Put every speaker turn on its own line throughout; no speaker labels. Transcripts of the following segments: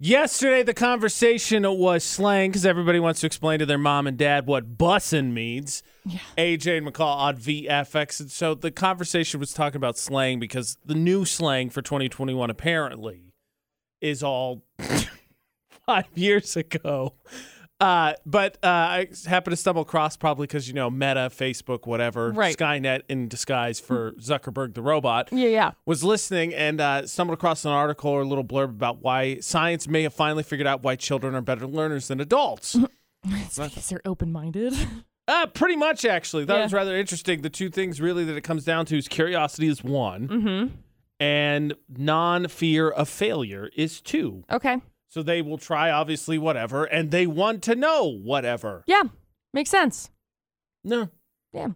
Yesterday, the conversation was slang because everybody wants to explain to their mom and dad what bussin' means.
Yeah.
AJ and McCall on VFX. And so the conversation was talking about slang because the new slang for 2021 apparently is all five years ago. Uh, but uh, I happened to stumble across probably because, you know, Meta, Facebook, whatever,
Right.
Skynet in disguise for Zuckerberg the robot
Yeah, yeah.
was listening and uh, stumbled across an article or a little blurb about why science may have finally figured out why children are better learners than adults.
It's because they're open minded.
uh, pretty much, actually. That
Yeah.
was rather interesting. The two things really that it comes down to is curiosity is one,
mm-hmm.
and non fear of failure is two.
Okay.
So they will try, obviously, whatever, and they want to know whatever.
Yeah. Makes sense.
No.
Yeah.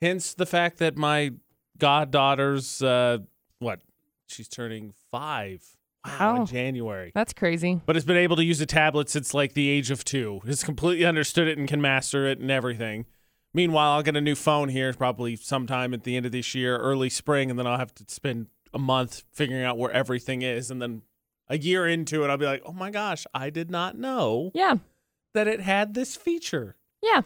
Hence the fact that my goddaughter's, uh, what? She's turning five. Wow, in January.
That's crazy.
but has been able to use a tablet since like the age of two. Has completely understood it and can master it and everything. Meanwhile, I'll get a new phone here probably sometime at the end of this year, early spring, and then I'll have to spend a month figuring out where everything is. And then a year into it, I'll be like, oh my gosh, I did not know
Yeah.
that it had this feature.
Yeah.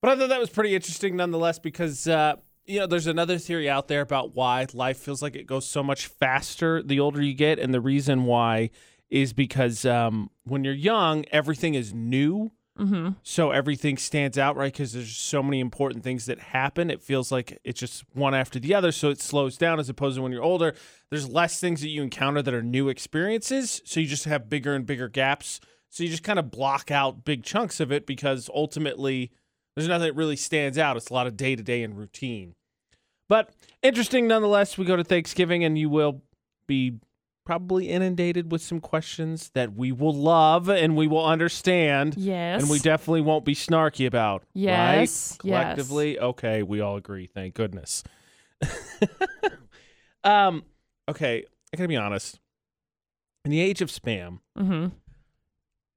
But I thought that was pretty interesting nonetheless because, uh, you know, there's another theory out there about why life feels like it goes so much faster the older you get. And the reason why is because um, when you're young, everything is new.
Mm-hmm.
So everything stands out, right? Because there's so many important things that happen. It feels like it's just one after the other. So it slows down as opposed to when you're older, there's less things that you encounter that are new experiences. So you just have bigger and bigger gaps. So you just kind of block out big chunks of it because ultimately there's nothing that really stands out. It's a lot of day to day and routine. But interesting nonetheless. We go to Thanksgiving and you will be probably inundated with some questions that we will love and we will understand.
Yes.
And we definitely won't be snarky about.
Yes,
Right?
yes.
Collectively. Okay, we all agree. Thank goodness. um, okay, I gotta be honest. In the age of spam,
Mm-hmm.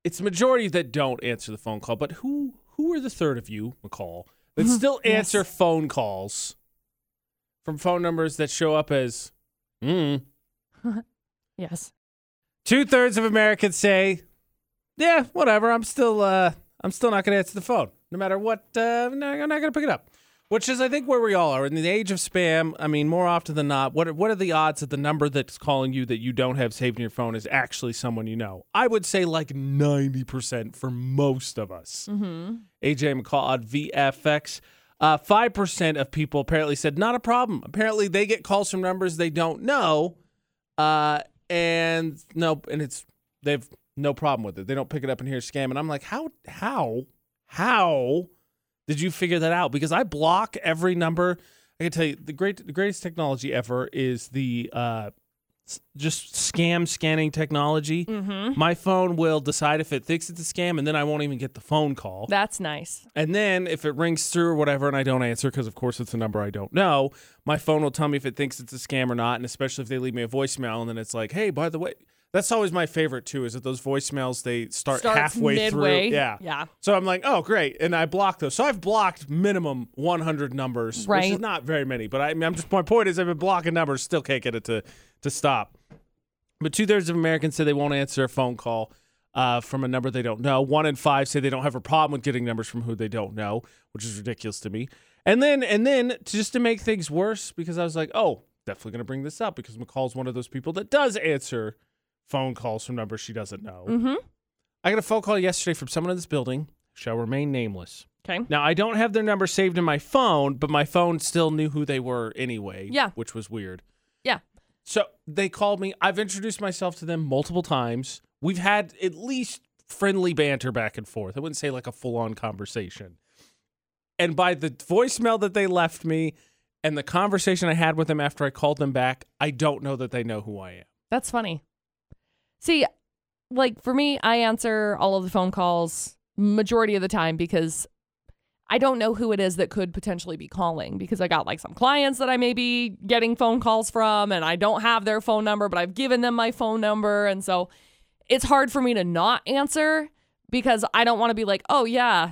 it's the majority that don't answer the phone call, but who who are the third of you, McCall, that
Mhm.
still
Yes.
answer phone calls from phone numbers that show up as mm.
Yes.
Two thirds of Americans say, "Yeah, whatever. I'm still, uh, I'm still not going to answer the phone, no matter what. Uh, no, I'm not going to pick it up." Which is, I think, where we all are in the age of spam. I mean, more often than not, what are, what are the odds that the number that's calling you that you don't have saved in your phone is actually someone you know? I would say like ninety percent for most of us.
Mm-hmm.
AJ McCall on VFX. Uh, Five percent of people apparently said not a problem. Apparently, they get calls from numbers they don't know, uh, and nope, and it's they've no problem with it. They don't pick it up and hear scam. And I'm like, how, how, how did you figure that out? Because I block every number. I can tell you the great, the greatest technology ever is the uh, just scam scanning technology.
Mm-hmm.
My phone will decide if it thinks it's a scam, and then I won't even get the phone call.
That's nice.
And then if it rings through or whatever and I don't answer, because of course it's a number I don't know, my phone will tell me if it thinks it's a scam or not. And especially if they leave me a voicemail and then it's like, hey, by the way, that's always my favorite too, is that those voicemails, they start
Starts
halfway
midway.
through. Yeah.
Yeah.
So I'm like, oh, great. And I block those. So I've blocked minimum 100 numbers, which is not very many. But I, I mean, I'm just, my point is I've been blocking numbers, still can't get it to, to stop. But two thirds of Americans say they won't answer a phone call uh, from a number they don't know. One in five say they don't have a problem with getting numbers from who they don't know, which is ridiculous to me. And then, and then, just to make things worse, because I was like, oh, definitely going to bring this up because McCall's one of those people that does answer phone calls from numbers she doesn't know.
Mm-hmm.
I got a phone call yesterday from someone in this building, shall remain nameless.
Okay.
Now, I don't have their number saved in my phone, but my phone still knew who they were anyway.
Yeah.
Which was weird.
Yeah.
So they called me. I've introduced myself to them multiple times. We've had at least friendly banter back and forth. I wouldn't say like a full on conversation. And by the voicemail that they left me and the conversation I had with them after I called them back, I don't know that they know who I am.
That's funny. See, like for me, I answer all of the phone calls majority of the time because I don't know who it is that could potentially be calling because I got like some clients that I may be getting phone calls from and I don't have their phone number, but I've given them my phone number. And so it's hard for me to not answer because I don't want to be like, oh, yeah,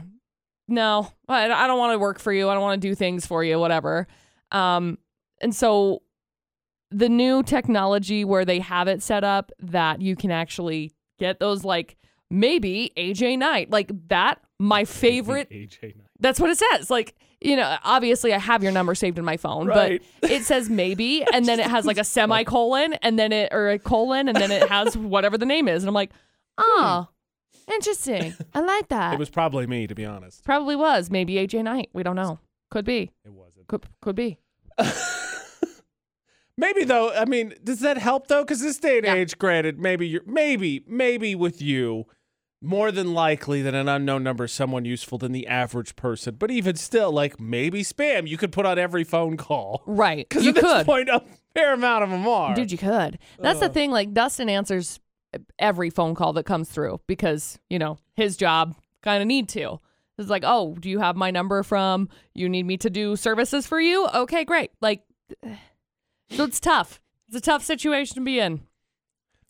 no, I, don't want to work for you. I don't want to do things for you, whatever. Um, and so the new technology where they have it set up that you can actually get those like maybe AJ Knight. Like that, my favorite.
AJ Knight.
That's what it says. Like, you know, obviously I have your number saved in my phone,
Right.
but it says maybe, and then it has like a semicolon, and then it, or a colon, and then it has whatever the name is. And I'm like, oh, interesting. I like that.
It was probably me, to be honest.
Probably was. Maybe AJ Knight. We don't know. Could be.
It wasn't.
Could, could be.
Maybe though. I mean, does that help though? Because this day and
Yeah.
age, granted, maybe you're maybe maybe with you, more than likely that an unknown number is someone useful than the average person. But even still, like maybe spam, you could put on every phone call.
Right.
Because
You
at this
could.
point, a fair amount of them are.
Dude, you could. That's the thing. Like, Dustin answers every phone call that comes through because, you know, his job kind of need to. It's like, oh, do you have my number from you need me to do services for you? Okay, great. Like, so it's tough. It's a tough situation to be in.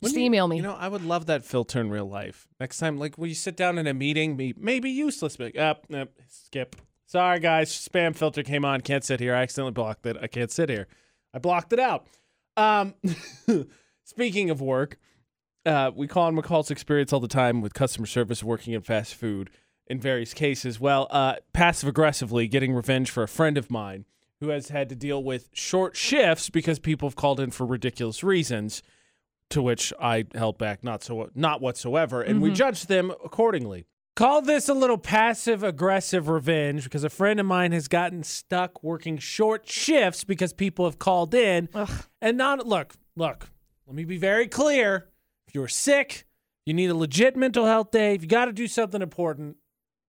Just
you-
email me.
You know, I would love that filter in real life. Next time, like when you sit down in a meeting, be maybe useless, but up, up, skip. Sorry, guys, spam filter came on. Can't sit here. I accidentally blocked it. I can't sit here. I blocked it out. Um, speaking of work, uh, we call on McCall's experience all the time with customer service, working in fast food in various cases. Well, uh, passive aggressively getting revenge for a friend of mine who has had to deal with short shifts because people have called in for ridiculous reasons to which I held back not so not whatsoever, and we mm-hmm. judged them accordingly. Call this a little passive aggressive revenge because a friend of mine has gotten stuck working short shifts because people have called in
Ugh.
and not look, look, let me be very clear. If you're sick, you need a legit mental health day, if you got to do something important,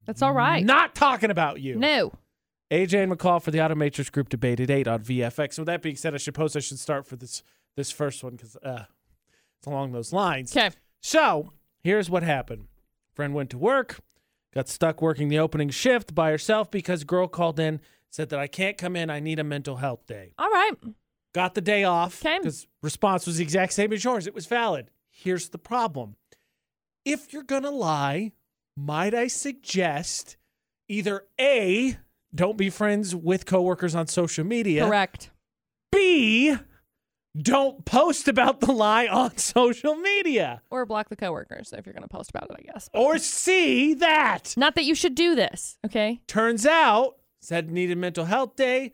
That's all right.
Not talking about you.
no.
AJ and McCall for the Automatrix Group debate at eight on VFX. So with that being said, I suppose I should start for this this first one because uh, it's along those lines.
Okay.
So here's what happened. Friend went to work, got stuck working the opening shift by herself because girl called in, said that I can't come in. I need a mental health day.
All right.
Got the day off because response was the exact same as yours. It was valid. Here's the problem. If you're gonna lie, might I suggest either A, don't be friends with coworkers on social media.
Correct.
B, don't post about the lie on social media.
Or block the coworkers if you're going to post about it, I guess.
Or C, that.
Not that you should do this, okay?
Turns out, said needed mental health day.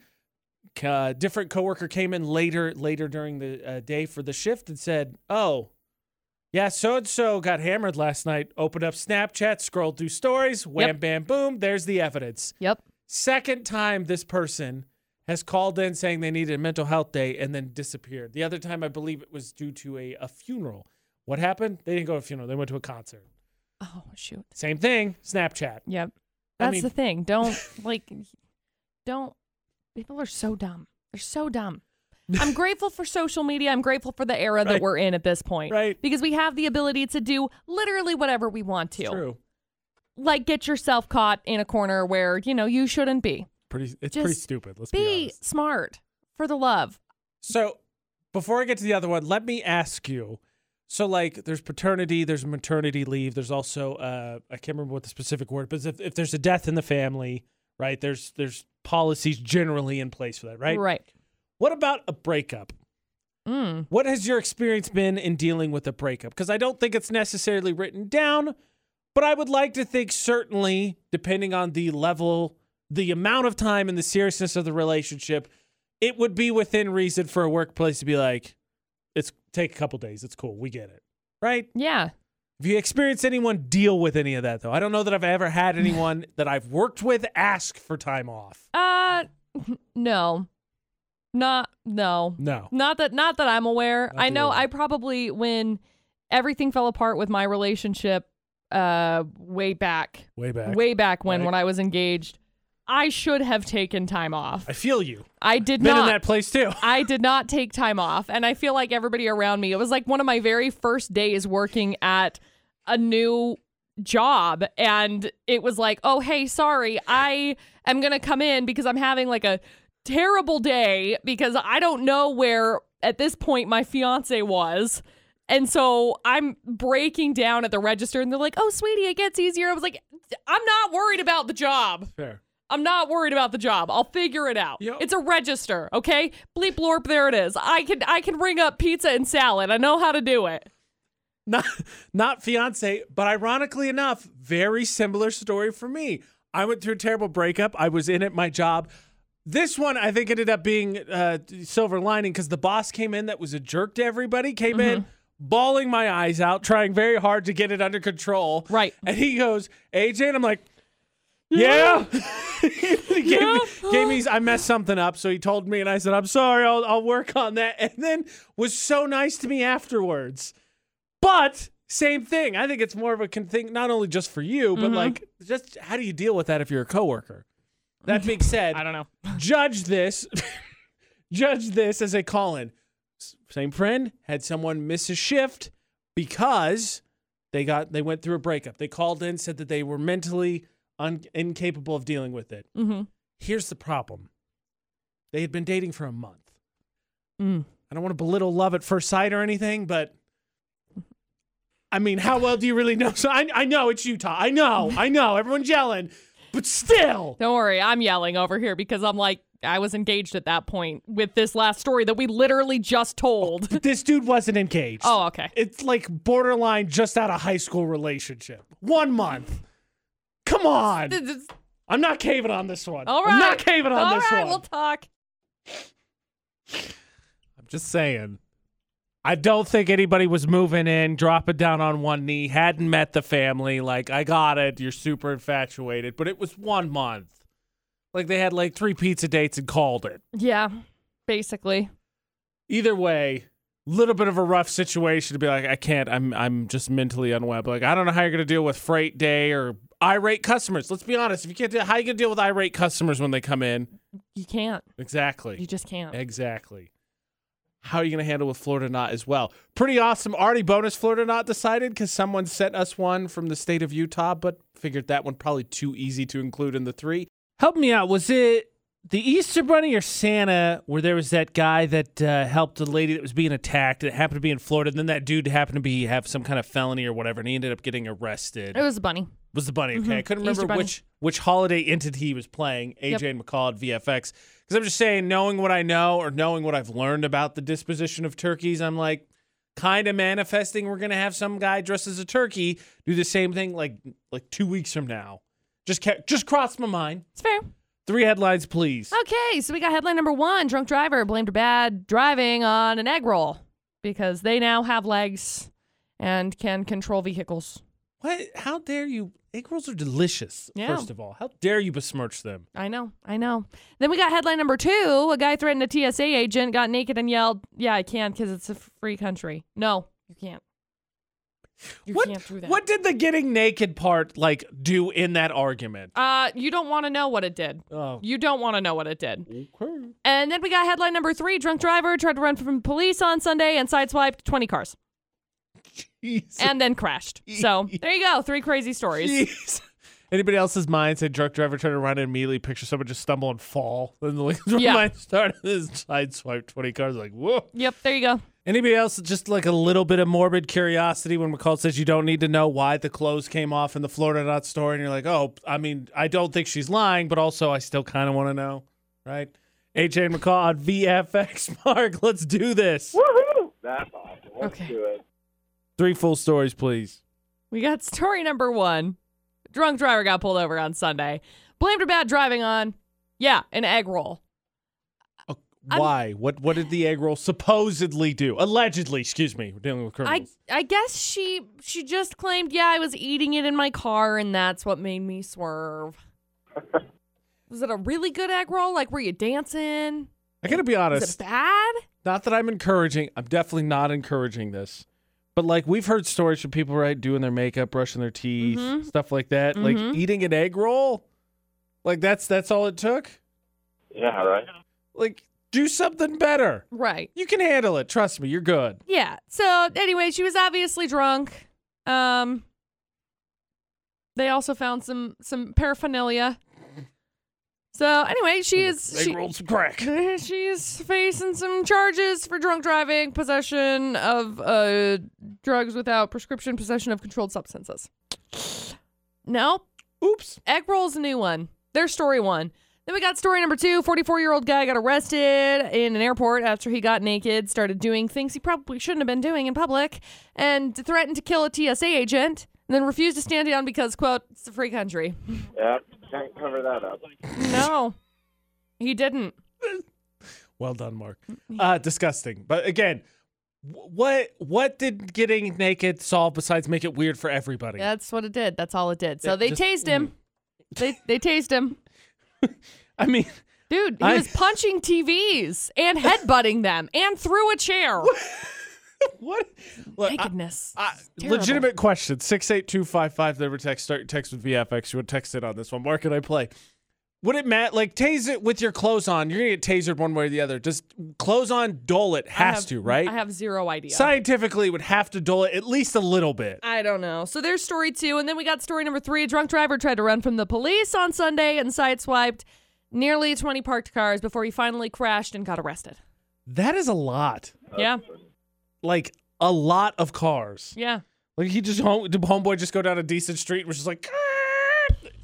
Uh, different coworker came in later later during the uh, day for the shift and said, "Oh, yeah, so and so got hammered last night. Opened up Snapchat, scrolled through stories, wham,
Yep.
bam, boom. There's the evidence.
Yep.
Second time this person has called in saying they needed a mental health day and then disappeared. The other time, I believe it was due to a, a funeral. What happened? They didn't go to a funeral. They went to a concert.
Oh, shoot.
Same thing. Snapchat.
Yep.
I
That's
mean-
the thing. Don't like don't people are so dumb. They're so dumb. I'm grateful for social media. I'm grateful for the era
Right.
that we're in at this point.
Right.
Because we have the ability to do literally whatever we want to.
True.
Like get yourself caught in a corner where, you know, you shouldn't be.
Pretty. It's pretty stupid. Let's be,
Be smart for the love.
So, before I get to the other one, let me ask you. So, like, there's paternity, there's maternity leave, there's also uh, I can't remember what the specific word, but if, if there's a death in the family, right? There's there's policies generally in place for that, right?
Right.
What about a breakup?
Mm.
What has your experience been in dealing with a breakup? Because I don't think it's necessarily written down, but I would like to think certainly, depending on the level, the amount of time and the seriousness of the relationship, it would be within reason for a workplace to be like, it's take a couple days. It's cool. We get it. Right?
Yeah.
Have you experienced anyone deal with any of that though? I don't know that I've ever had anyone that I've worked with ask for time off.
Uh no. Not no.
No.
Not that not that I'm aware.
Not
I know
aware.
I probably when everything fell apart with my relationship uh way back.
Way back.
Way back when
Right.
when I was engaged, I should have taken time off.
I feel you.
I did
Been
not.
Been in that place too.
I did not take time off. And I feel like everybody around me, it was like one of my very first days working at a new job. And it was like, oh, hey, sorry, I am going to come in because I'm having like a terrible day because I don't know where at this point my fiance was. And so I'm breaking down at the register and they're like, oh, sweetie, it gets easier. I was like, I'm not worried about the job.
Fair.
I'm not worried about the job. I'll figure it out.
Yep.
It's a register, okay? Bleep blorp, there it is. I can I can ring up pizza and salad. I know how to do it.
not not fiance, but ironically enough, very similar story for me. I went through a terrible breakup. I was in at my job. This one, I think, ended up being uh, silver lining because the boss came in that was a jerk to everybody. Came in, bawling my eyes out, trying very hard to get it under control.
Right.
And he goes, AJ, and I'm like, yeah. he gave, me, gave me, I messed something up. So he told me, and I said, I'm sorry, I'll, I'll work on that. And then was so nice to me afterwards. But same thing. I think it's more of a con- thing, not only just for you, but mm-hmm. like, just how do you deal with that if you're a coworker? That being said,
I don't know.
judge this judge this as a call in same friend had someone miss a shift because they got they went through a breakup. They called in said that they were mentally un- incapable of dealing with it.
Mm-hmm.
here's the problem. They had been dating for a month.
Mm.
i don't want to belittle love at first sight or anything but i mean how well do you really know? So i, I know it's utah. I know. I know. Everyone's yelling. But still.
Don't worry, I'm yelling over here because I'm like, I was engaged at that point with this last story that we literally just told.
this dude wasn't engaged
Oh, okay.
It's like borderline just out of high school relationship. One month. Come on. I'm not caving on this one.
All right.
I'm not caving on
All
this
right,
one.
we'll talk.
I'm just saying. I don't think anybody was moving in, dropping down on one knee, hadn't met the family. Like, I got it. You're super infatuated. But it was one month. Like, they had like three pizza dates and called it.
Yeah, basically.
Either way, little bit of a rough situation to be like, I can't. I'm I'm just mentally unwell. Like, I don't know how you're gonna deal with freight day or irate customers. Let's be honest. If you can't, do, how you gonna deal with irate customers when they come in?
You can't.
Exactly.
You just can't.
Exactly. How are you going to handle with Florida Not as well? Pretty awesome. Already bonus Florida Not decided because someone sent us one from the state of Utah, but figured that one probably too easy to include in the three. Help me out. Was it the Easter Bunny or Santa where there was that guy that uh, helped a lady that was being attacked? It happened to be in Florida. And then that dude happened to be have some kind of felony or whatever, and he ended up getting arrested.
It was a bunny.
was the bunny. Okay, I couldn't
Easter
remember
Bunny.
which which holiday entity he was playing. AJ
Yep.
McCall at VFX. Because I'm just saying, knowing what I know or knowing what I've learned about the disposition of turkeys, I'm like kind of manifesting we're gonna have some guy dressed as a turkey do the same thing like like two weeks from now. Just ca- just crossed my mind.
It's fair.
Three headlines, please.
Okay, so we got headline number one drunk driver blamed bad driving on an egg roll because they now have legs and can control vehicles.
What? How dare you? Egg rolls are delicious.
Yeah.
First of all, how dare you besmirch them?
I know, I know. Then we got headline number two a guy threatened a TSA agent, got naked, and yelled, Yeah, I can because it's a free country. No, you can't. You
what?
can't do that.
What did the getting naked part like do in that argument?
Uh, you don't want to know what it did.
Oh,
You don't want to know what it did.
okay.
And then we got headline number three drunk driver tried to run from police on Sunday and sideswiped 20 cars
Jeez.
and then crashed. So there you go. Three crazy stories.
Jeez. Anybody else's mind said drunk driver tried to run and immediately picture someone just stumble and fall. Then the like,
Yeah.
mind started this side swipe twenty cars like whoa.
Yep, there you go.
Anybody else just like a little bit of morbid curiosity when McCall says you don't need to know why the clothes came off in the Florida Not store and you're like, oh, I mean, I don't think she's lying, but also I still kind of want to know, right? AJ and McCall on VFX. Mark, let's do this.
Woohoo! That's awesome. Let's
Okay.
do it.
Three full stories, please.
We got story number one. Drunk driver got pulled over on Sunday. Blamed for bad driving on, yeah, an egg roll. I'm-
Why? What? What did the egg roll supposedly do? Allegedly, excuse me. We're dealing with
I
criminals.
I guess she she just claimed, yeah, I was eating it in my car and that's what made me swerve. was it a really good egg roll? Like were you dancing?
I gotta be
Was
honest.
it bad?
Not that I'm encouraging. I'm definitely not encouraging this. But like we've heard stories from people right doing their makeup, brushing their teeth,
Mhm.
stuff like that. Like
Mhm.
eating an egg roll. Like that's that's all it took.
Yeah, right.
Like do something better.
Right.
You can handle it. Trust me, you're good.
Yeah. So anyway, she was obviously drunk. Um they also found some some paraphernalia. So anyway, she is
egg
she,
rolled some crack.
she's facing some charges for drunk driving, possession of uh drugs without prescription, possession of controlled substances. Nope.
Oops.
Egg roll's a new one. Their story one. Then we got story number two 44 year old guy got arrested in an airport after he got naked, started doing things he probably shouldn't have been doing in public, and threatened to kill a TSA agent, and then refused to stand down because, quote, it's a free country.
Yeah, can't cover that up.
No, he didn't.
Well done, Mark. Uh, disgusting. But again, what what did getting naked solve besides make it weird for everybody?
That's what it did. That's all it did. So
Yeah,
they
just- mm.
tased him. They they tased him.
I mean,
Dude, he
I-
was punching TVs and headbutting them and through a chair.
what? Look, I-
Nakedness.
I-
Terrible.
legitimate question. Six eight two five five. Never text. Start your text with VFX. You would text it on this one. Mark and I play. Would it matter? Like tase it with your clothes on. You're gonna get tasered one way or the other. Just clothes on, dull it has
have-
to, right?
I have zero idea.
Scientifically, it would have to dull it at least a little bit.
I don't know. So there's story two, and then we got story number three. A drunk driver tried to run from the police on Sunday and sideswiped nearly 20 parked cars before he finally crashed and got arrested.
That is a lot.
Yeah,
Like a lot of cars.
yeah.
Like he just home, did homeboy just go down a decent street which is like, "Ah."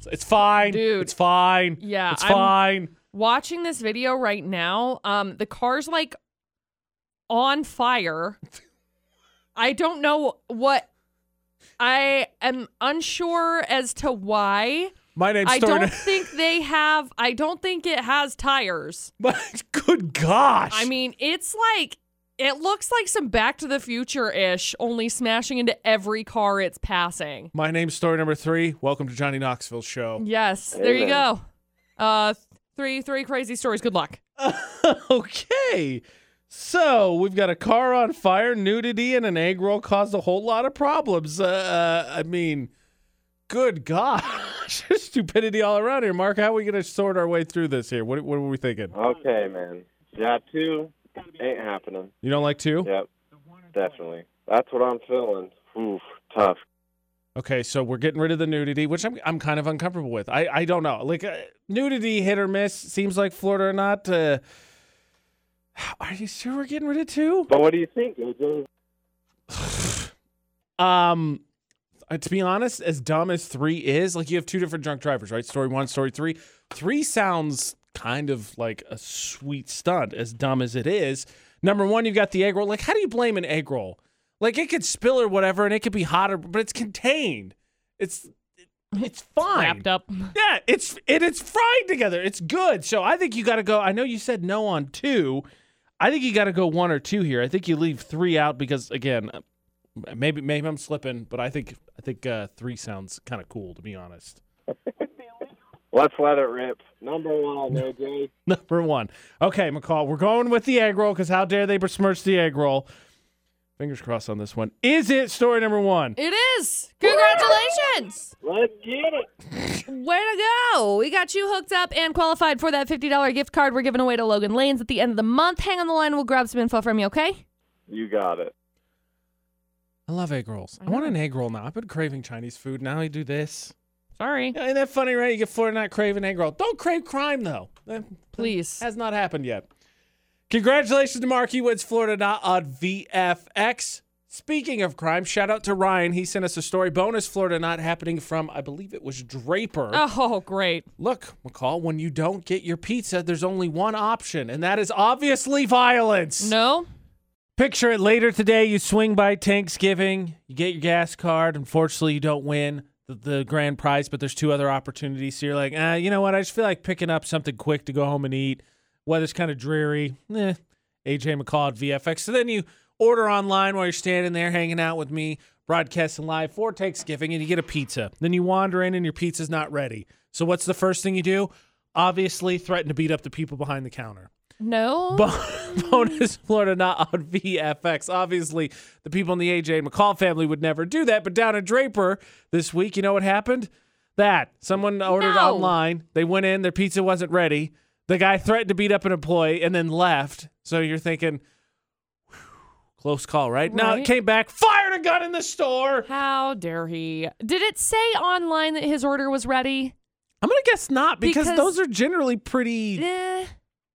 It's, it's fine,
Dude.
It's fine.
Yeah,
it's
I'm-
fine.
Watching this video right now, um, the car's like on fire. I don't know what. I am unsure as to why.
My name's
I
Storm.
don't think they have. I don't think it has tires.
But good gosh.
I mean, it's like it looks like some Back to the Future ish, only smashing into every car it's passing.
my name's story number three. Welcome to Johnny Knoxville's show.
Yes, there you go. Uh, three three crazy stories. Good luck.
okay. So we've got a car on fire, nudity, and an egg roll caused a whole lot of problems. Uh, uh, I mean, good gosh, stupidity all around here. Mark, how are we gonna sort our way through this here? What, what are we thinking?
Okay, man. Yeah, two ain't happening.
You don't like two?
Yep, definitely. That's what I'm feeling. Oof, tough.
Okay, so we're getting rid of the nudity, which I'm I'm kind of uncomfortable with. I I don't know, like uh, nudity hit or miss. Seems like Florida or not. Uh, are you sure we're getting rid of two?
But what do you think, AJ?
Um, uh, to be honest, as dumb as three is, like you have two different drunk drivers, right? Story one, story three. Three sounds kind of like a sweet stunt, as dumb as it is. Number one, you've got the egg roll. Like, how do you blame an egg roll? Like, it could spill or whatever, and it could be hotter, but it's contained. It's it's fine.
Wrapped up.
Yeah, it's it, it's fried together. It's good. So I think you got to go. I know you said no on two. I think you got to go one or two here. I think you leave three out because again, uh, maybe maybe I'm slipping, but I think I think uh, three sounds kind of cool to be honest.
Let's let it rip. Number one, AJ.
Number one. Okay, McCall, we're going with the egg roll because how dare they besmirch the egg roll? Fingers crossed on this one. Is it story number one?
It is. Congratulations.
Let's get it.
Way to go. We got you hooked up and qualified for that $50 gift card we're giving away to Logan Lanes at the end of the month. Hang on the line. We'll grab some info from you, okay?
You got it.
I love egg rolls. I want an egg roll now. I've been craving Chinese food. Now I do this.
Sorry.
Yeah, Ain't that funny, right? You get Florida not craving egg roll. Don't crave crime though. That
Please.
has not happened yet. Congratulations to Marky Woods, Florida not on VFX. Speaking of crime, shout out to Ryan. He sent us a story. Bonus Florida not happening from, I believe it was Draper.
Oh, great.
Look, McCall, when you don't get your pizza, there's only one option, and that is obviously violence.
No?
Picture it later today. You swing by Thanksgiving, you get your gas card. Unfortunately, you don't win the, the grand prize, but there's two other opportunities. So you're like, ah, you know what? I just feel like picking up something quick to go home and eat. Weather's kind of dreary. Eh, AJ McCall at VFX. So then you order online while you're standing there hanging out with me, broadcasting live for Thanksgiving, and you get a pizza. Then you wander in and your pizza's not ready. So what's the first thing you do? Obviously, threaten to beat up the people behind the counter.
No?
Bonus Florida not on VFX. Obviously, the people in the AJ McCall family would never do that. But down at Draper this week, you know what happened? That someone ordered
No.
online. They went in, their pizza wasn't ready. The guy threatened to beat up an employee and then left. So you're thinking, close call, right? Now it came back, fired a gun in the store.
How dare he? Did it say online that his order was ready?
I'm gonna guess not because,
Because-
those are generally pretty.
Eh.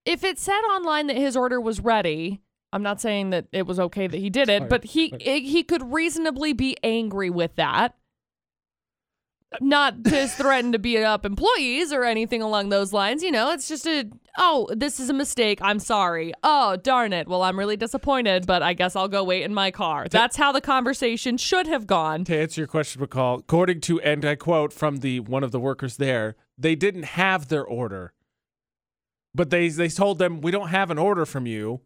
If it said online that his order was ready, I'm not saying that it was okay that he did it,
Sorry,
but he
sorry.
he could reasonably be angry with that. not to threaten to beat up employees or anything along those lines. You know, it's just a, oh, this is a mistake. I'm sorry. Oh, darn it. Well, I'm really disappointed, but I guess I'll go wait in my car. That's how the conversation should have gone.
To answer your question, McCall, according to and I quote from the one of the workers there, they didn't have their order, but they they told them we don't have an order from you.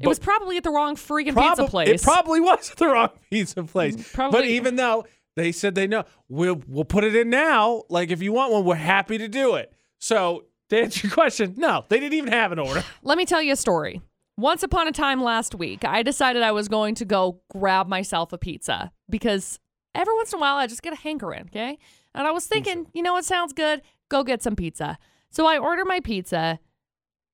It was probably at the wrong freaking pizza place.
Mm, it probably was the wrong pizza place. But even though they said they know, we'll we'll put it in now. Like if you want one, we're happy to do it. So to answer your question, no, they didn't even have an order.
Let me tell you a story. Once upon a time last week, I decided I was going to go grab myself a pizza because every once in a while I just get a hankering, okay? And I was thinking, you know what sounds good? Go get some pizza. So I order my pizza,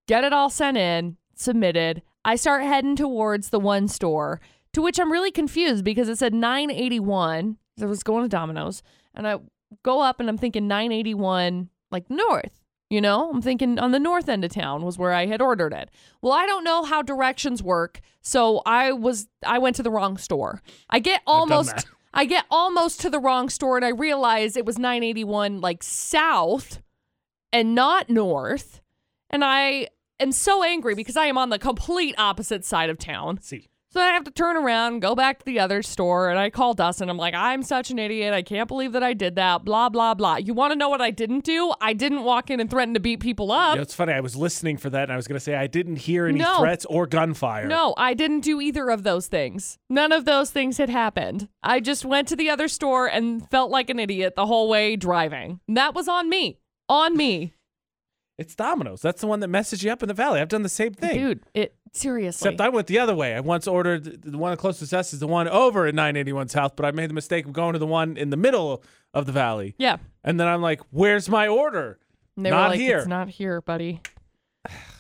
get it all sent in, submitted. I start heading towards the one store, to which I'm really confused because it said 981. I was going to Domino's, and I go up and I'm thinking 981 like north. You know, I'm thinking on the north end of town was where I had ordered it. Well, I don't know how directions work, so I was I went to the wrong store. I get almost. I get almost to the wrong store and I realize it was 981 like south and not north. And I am so angry because I am on the complete opposite side of town.
see,
So I have to turn around, go back to the other store, and I call Dustin. I'm like, I'm such an idiot. I can't believe that I did that. Blah, blah, blah. You want to know what I didn't do? I didn't walk in and threaten to beat people up.
you know, it's funny. I was listening for that, and I was going to say I didn't hear any
No.
threats or gunfire.
No, I didn't do either of those things. None of those things had happened. I just went to the other store and felt like an idiot the whole way driving. And that was on me. On me.
It's Domino's. That's the one that messaged you up in the valley. I've done the same thing.
Dude, it seriously.
Except I went the other way. I once ordered the one closest to us is the one over at 981 South, but I made the mistake of going to the one in the middle of the valley.
yeah.
And then I'm like, "Where's my order?"
And they were
Not
like,
here.
It's not here, buddy.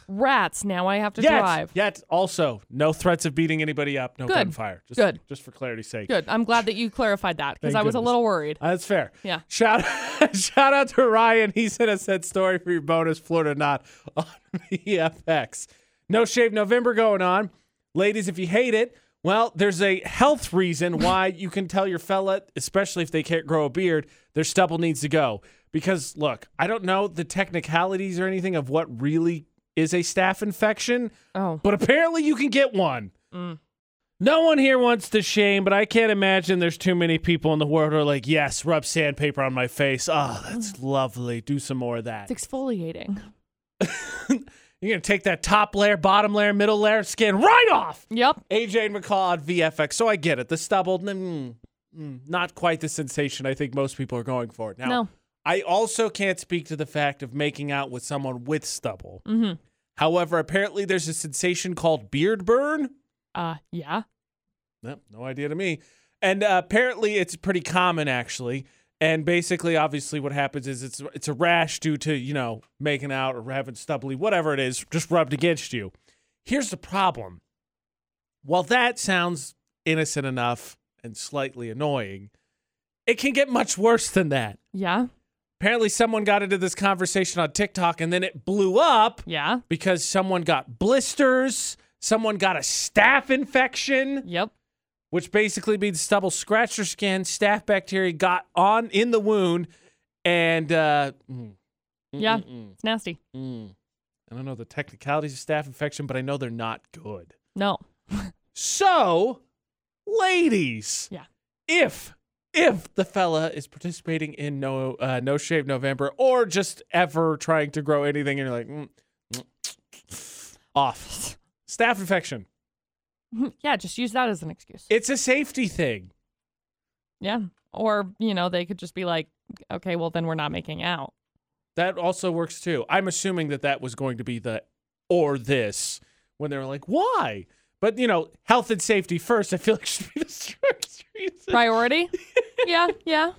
Rats. Now I have to
Yet,
drive.
yet also no threats of beating anybody up, no
Good.
gunfire. Just,
Good.
Just for clarity's sake.
Good. I'm glad that you clarified that because I was a little worried.
Uh, That's fair.
Yeah.
Shout shout out to Ryan. He sent us that story for your bonus, Florida not on VFX. No shave November going on. Ladies, if you hate it, well, there's a health reason why you can tell your fella, especially if they can't grow a beard, their stubble needs to go. Because look, I don't know the technicalities or anything of what really is a staph infection,
Oh.
but apparently you can get one. No one here wants to shame, but I can't imagine there's too many people in the world who are like, yes, rub sandpaper on my face. Oh, that's lovely. Do some more of that.
It's exfoliating.
You're going to take that top layer, bottom layer, middle layer skin right off.
Yep.
AJ and McCall on VFX. So I get it. The stubble, mm, mm, not quite the sensation I think most people are going for. Now,
No.
I also can't speak to the fact of making out with someone with stubble.
Mm-hmm.
However, apparently there's a sensation called beard burn.
Uh, yeah.
Nope, no idea to me. And uh, apparently, it's pretty common actually. And basically, obviously, what happens is it's it's a rash due to you know making out or having stubbly, whatever it is, just rubbed against you. Here's the problem. While that sounds innocent enough and slightly annoying, it can get much worse than that.
Yeah.
Apparently, someone got into this conversation on TikTok and then it blew up
Yeah.
because someone got blisters, someone got a staph infection
Yep.
which basically means stubble scratched their skin, staph bacteria got on in the wound, and uh, mm,
Yeah.
mm, mm,
It's nasty.
mm. I don't know the technicalities of staph infection, but I know they're not good.
No.
So, ladies,
Yeah.
if if the fella is participating in no uh, no shave November or just ever trying to grow anything, and you're like, mm, mm, off staph infection,
yeah. Just use that as an excuse.
it's a safety thing.
Yeah. Or, you know, they could just be like, okay, well, then we're not making out.
That also works too. I'm assuming that that was going to be the or this when they were like, why? But you know, health and safety first. I feel like should be the reason
Priority? yeah. Yeah.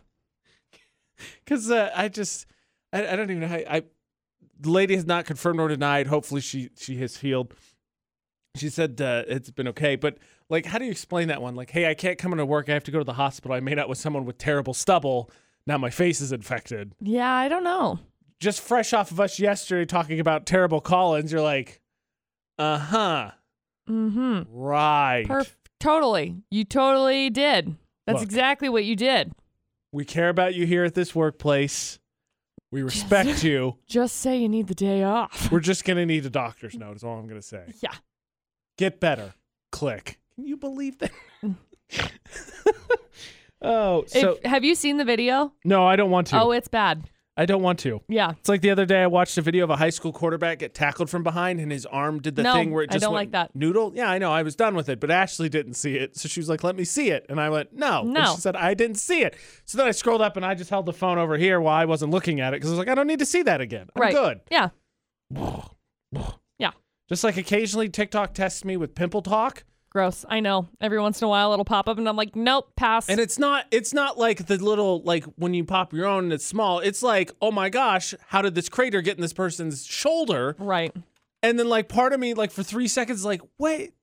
because uh, I just I, I don't even know how I. The lady has not confirmed or denied. Hopefully, she she has healed. She said uh, it's been okay, but like, how do you explain that one? Like, hey, I can't come into work. I have to go to the hospital. I made out with someone with terrible stubble. Now my face is infected.
Yeah. I don't know.
just fresh off of us yesterday talking about terrible Collins, you're like, uh huh,
Mm hmm.
right.
Perf- totally. You totally did. That's
Look.
exactly what you did.
We care about you here at this workplace. We respect you.
Just say you need the day off.
We're just gonna need a doctor's note. Is all I'm gonna say.
Yeah.
Get better. Click. Can you believe that? oh, so
if, have you seen the video?
no, I don't want to.
Oh, it's bad.
I don't want to.
Yeah.
It's like the other day I watched a video of a high school quarterback get tackled from behind and his arm did the
No,
thing where it
I
just
don't
went
like that.
noodle. Yeah, I know. I was done with it, but Ashley didn't see it. So she was like, "Let me see it." And I went, "No." And
No.
she said, "I didn't see it." So then I scrolled up and I just held the phone over here while I wasn't looking at it because I was like, "I don't need to see that again. I'm
Right.
good."
Yeah. Yeah.
Just like occasionally TikTok tests me with pimple talk.
Gross. I know. Every once in a while it'll pop up and I'm like, nope, pass.
And it's not it's not like the little like when you pop your own and it's small. It's like, "Oh my gosh, how did this crater get in this person's shoulder?"
right.
And then like part of me like for 3 seconds like, "Wait,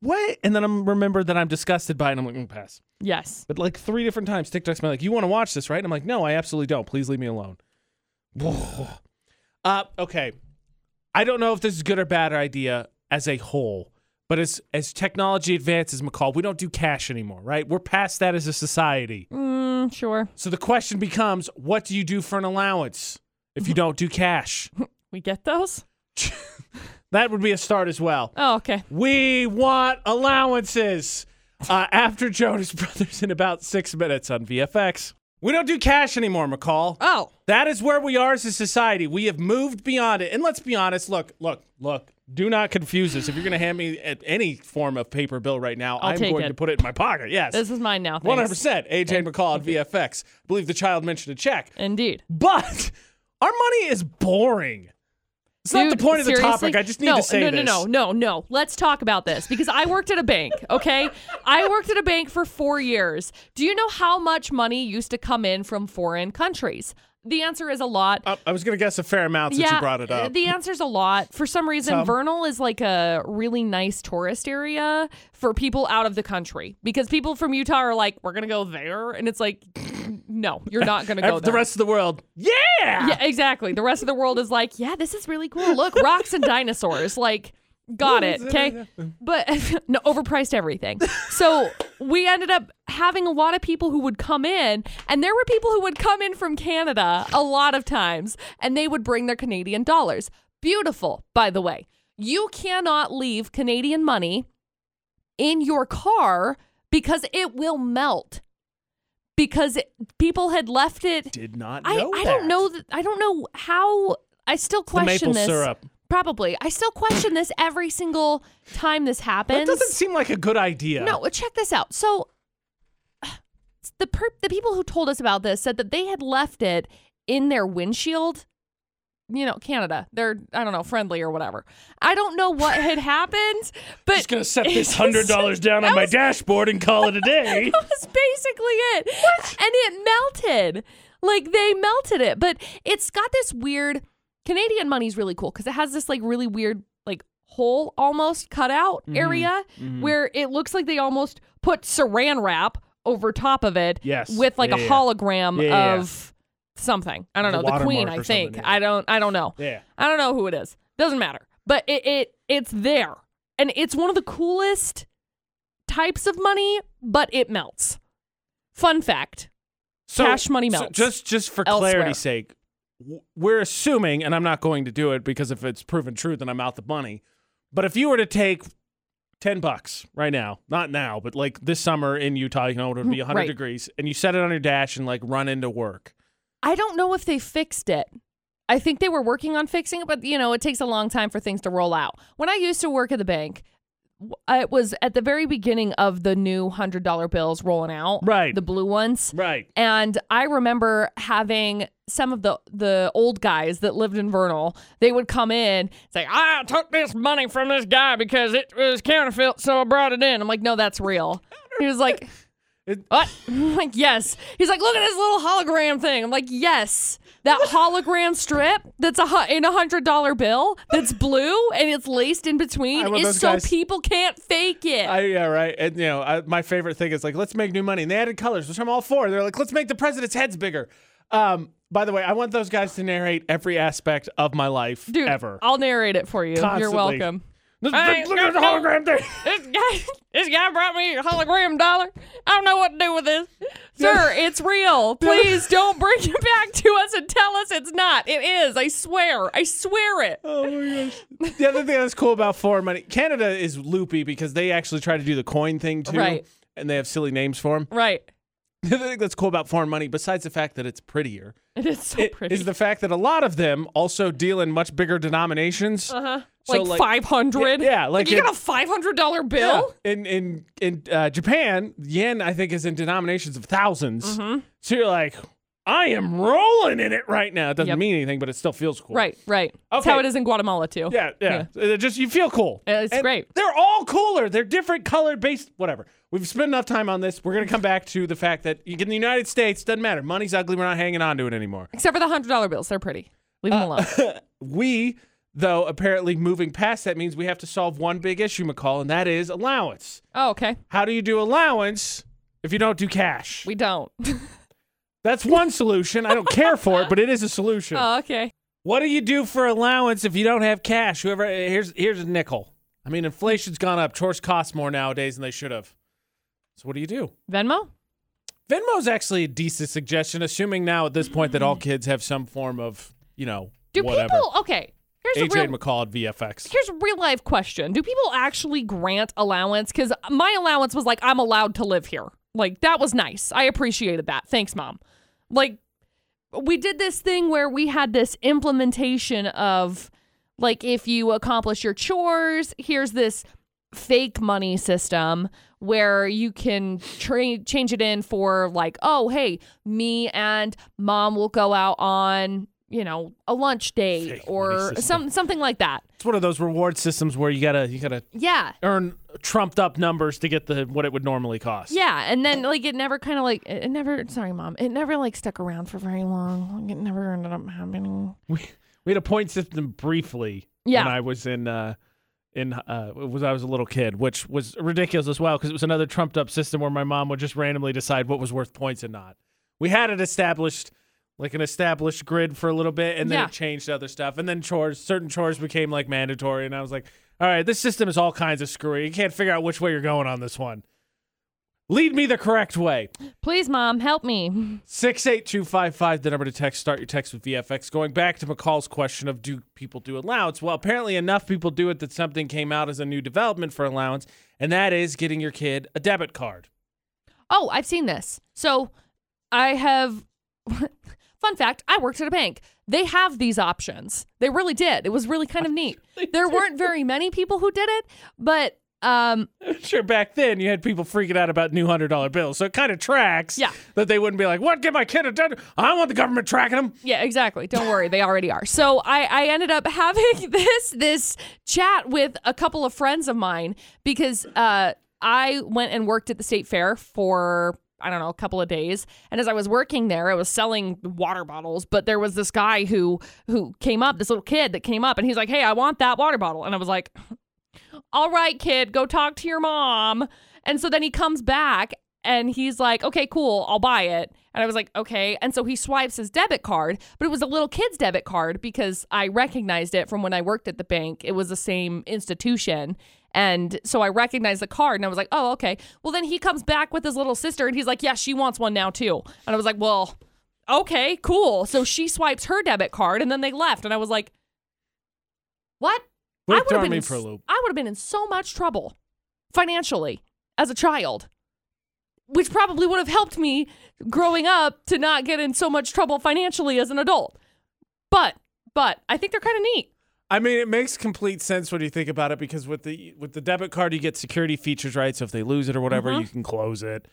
what? And then I'm remembered that I'm disgusted by it and I'm like, mm, "Pass."
Yes.
But like three different times TikTok's been like, "You want to watch this, right?" And I'm like, "No, I absolutely don't. Please leave me alone." uh okay. I don't know if this is good or bad idea as a whole. But as as technology advances, McCall, we don't do cash anymore, right? We're past that as a society.
Mm, sure.
So the question becomes, what do you do for an allowance if you don't do cash?
We get those?
That would be a start as well.
Oh, okay.
We want allowances. Uh, after Jonas Brothers in about six minutes on VFX. We don't do cash anymore, McCall.
Oh.
That is where we are as a society. We have moved beyond it. And let's be honest. Look, look, look. Do not confuse this. If you're going to hand me uh, any form of paper bill right now,
I'll
I'm going
it.
to put it in my pocket. Yes.
This is mine now.
One hundred percent. AJ McCall on VFX. I believe the child mentioned a check,
Indeed.
but our money is boring. It's not the
Dude,
point of the topic. I just need
no,
to say
no,
this.
No, no, no, no. Let's talk about this because I worked at a bank, okay? I worked at a bank for four years. Do you know how much money used to come in from foreign countries? The answer is a lot.
Uh, I was going to guess a fair amount since
yeah,
you brought it up.
The answer's a lot. For some reason,
Some.
Vernal is like a really nice tourist area for people out of the country because people from Utah are like, we're going to go there. And it's like, no, you're not going to go there.
the rest of the world, yeah.
Yeah, exactly. The rest of the world is like, yeah, this is really cool. Look, rocks and dinosaurs. Like, got it. Okay. But no, overpriced everything. So we ended up having a lot of people who would come in, and there were people who would come in from Canada a lot of times, and they would bring their Canadian dollars. Beautiful, by the way. You cannot leave Canadian money in your car because it will melt. Because it, people had left it
Did not
I,
know
I
that.
don't know that I don't know how I still
the
question
maple
this.
syrup.
Probably. I still question this every single time this
That
happens.
doesn't seem like a good idea.
No, check this out. So the per- the people who told us about this said that they had left it in their windshield. You know, Canada. They're I don't know, friendly or whatever. I don't know what had happened, but
just gonna set this hundred dollars down on
that
my dashboard and call it a day.
that was basically it. What? And it melted. Like they melted it. But it's got this weird Canadian money's really cool because it has this like really weird like hole almost cut out
Mm-hmm.
area where it looks like they almost put saran wrap over top of it
Yes.
with like
Yeah,
a
yeah.
hologram
Yeah,
of something. I don't
The
know, the queen, I think. I don't I don't know.
yeah.
I don't know who it is. Doesn't matter. But it, it it's there. And it's one of the coolest types of money, but it melts. Fun fact.
So,
Cash money
so
melts
just just for
elsewhere.
clarity's sake, we're assuming, and I'm not going to do it because if it's proven true, then I'm out the money. But if you were to take ten bucks right now, not now, but like this summer in Utah, you know, it would be 100
Mm, Right.
degrees, and you set it on your dash and like run into work.
I don't know if they fixed it. I think they were working on fixing it, but you know, it takes a long time for things to roll out. When I used to work at the bank, it was at the very beginning of the new $100 bills rolling out.
Right.
The blue ones.
Right.
And I remember having some of the the old guys that lived in Vernal, they would come in, say, I took this money from this guy because it was counterfeit, so I brought it in. I'm like, no, that's real. He was like,
It-
what? I'm like, yes. He's like, look at this little hologram thing. I'm like, yes. That hologram strip that's a hu- in a hundred dollar bill that's blue and it's laced in
I
between is
those
so
guys-
people can't fake it.
I, yeah, right. And you know, I, my favorite thing is like, let's make new money. And they added colors, which I'm all for. They're like, let's make the president's heads bigger. Um, by the way, I want those guys to narrate every aspect of my life
Dude,
ever.
I'll narrate it for you. You're welcome.
Look,
I-
look at the hologram thing.
This guy, this guy brought me a hologram dollar. I don't know what to do with this. Sir, it's real. Please don't bring it back to us and tell us it's not. It is. I swear. I swear it.
Oh my gosh. The other thing that's cool about foreign money, Canada is loopy because they actually try to do the coin thing too.
Right.
And they have silly names for them.
Right.
The thing that's cool about foreign money, besides the fact that it's prettier,
It is so pretty.
is the fact that a lot of them also deal in much bigger denominations.
uh-huh.
So,
like,
like-
500
Yeah, like
you
it-
got a $500 bill
Yeah. In in in uh, Japan, yen I think is in denominations of 1000s
Mm-hmm.
So you're like, I am rolling in it right now. It doesn't
Yep.
mean anything, but it still feels cool.
right right that's
Okay.
how it is in guatemala too
Yeah, yeah. It just you feel cool.
It's
And
great.
They're all cooler. They're different colored based whatever. We've spent enough time on this. We're gonna come back to the fact that in the United States doesn't matter. Money's ugly. We're not hanging on to it anymore.
except for the $100 bills they're pretty leave them
Uh,
alone
We, though, apparently moving past that means we have to solve one big issue, McCall, and that is allowance.
oh okay
How do you do allowance if you don't do cash?
we don't
That's one solution. I don't care for it, but it is a solution.
oh okay
What do you do for allowance if you don't have cash? Whoever eh, here's here's a nickel. I mean, inflation's gone up. Chores cost more nowadays than they should have. So what do you do?
venmo
Venmo's actually a decent suggestion, assuming now at this point that all kids have some form of, you know,
do
whatever.
people okay here's a
AJ
real
McCall at VFX.
Here's a real life question. Do people actually grant allowance? Because my allowance was like, I'm allowed to live here. Like, that was nice. I appreciated that. Thanks, mom. Like, we did this thing where we had this implementation of, like, if you accomplish your chores, here's this fake money system where you can tra- change it in for, like, oh, hey, me and mom will go out on. You know, a lunch date
Fake
or some something like that.
It's one of those reward systems where you gotta you gotta
Yeah.
earn trumped up numbers to get the what it would normally cost.
Yeah. And then like it never kind of like it never sorry mom. It never like stuck around for very long. Like, it never ended up happening.
we, we had a point system briefly
Yeah.
when I was in uh in uh was I was a little kid, which was ridiculous as well because it was another trumped up system where my mom would just randomly decide what was worth points and not. We had it established like an established grid for a little bit and then
Yeah.
it changed other stuff and then chores certain chores became like mandatory and I was like, "All right, this system is all kinds of screwy. You can't figure out which way you're going on this one." Lead me the correct way.
Please, mom, help me.
68255, the number to text. Start your text with VFX. Going back to McCall's question of do people do allowance? Well, apparently enough people do it that something came out as a new development for allowance, and that is getting your kid a debit card.
Oh, I've seen this. So I have fun fact, I worked at a bank. They have these options. They really did. It was really kind of neat. There weren't very many people who did it, but um
Sure, back then you had people freaking out about new $100 bills, so it kind of tracks
Yeah.
that they wouldn't be like, what, get my kid a debit? I don't want the government tracking them.
Yeah, exactly. Don't worry, they already are. So I, I ended up having this this chat with a couple of friends of mine because uh, I went and worked at the state fair for I don't know a couple of days, and as I was working there, I was selling water bottles. But there was this guy who who came up, this little kid that came up, and he's like, "Hey, I want that water bottle," and I was like, "All right, kid, go talk to your mom." And so then he comes back and he's like, okay, cool, I'll buy it. And I was like, okay. And so he swipes his debit card, but it was a little kid's debit card because I recognized it from when I worked at the bank. It was the same institution. And so I recognized the card and I was like, oh, okay. Well, then he comes back with his little sister and he's like, yeah, she wants one now too. And I was like, well, okay, cool. So she swipes her debit card and then they left. And I was like, what?
Quit
I would have been in
for a
s-
loop.
I would have been in so much trouble financially as a child, which probably would have helped me growing up to not get in so much trouble financially as an adult. But but I think they're kind of neat.
I mean, it makes complete sense when you think about it because with the with the debit card, you get security features, right? So if they lose it or whatever,
Mhm.
you can close it.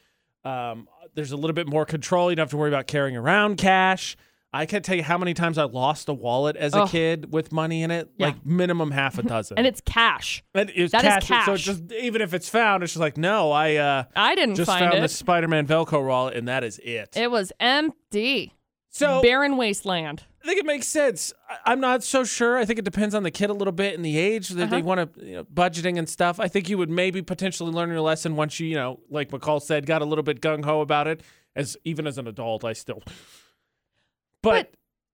Um, there's a little bit more control. You don't have to worry about carrying around cash. I can't tell you how many times I lost a wallet as a
Ugh.
kid with money in it,
Yeah.
like minimum half a dozen.
And it's cash.
And it's
that is
cash. So
cash.
it's just even if it's found, it's just like no, I uh,
I didn't
just found
it.
this Spider-Man Velcro wallet, and that is it.
It was empty.
so
Barren wasteland.
I think it makes sense. I- I'm not so sure. I think it depends on the kid a little bit and the age that they
Uh-huh.
want to, you know, budgeting and stuff. I think you would maybe potentially learn your lesson once you, you know, like McCall said, got a little bit gung ho about it. As even as an adult, I still. But,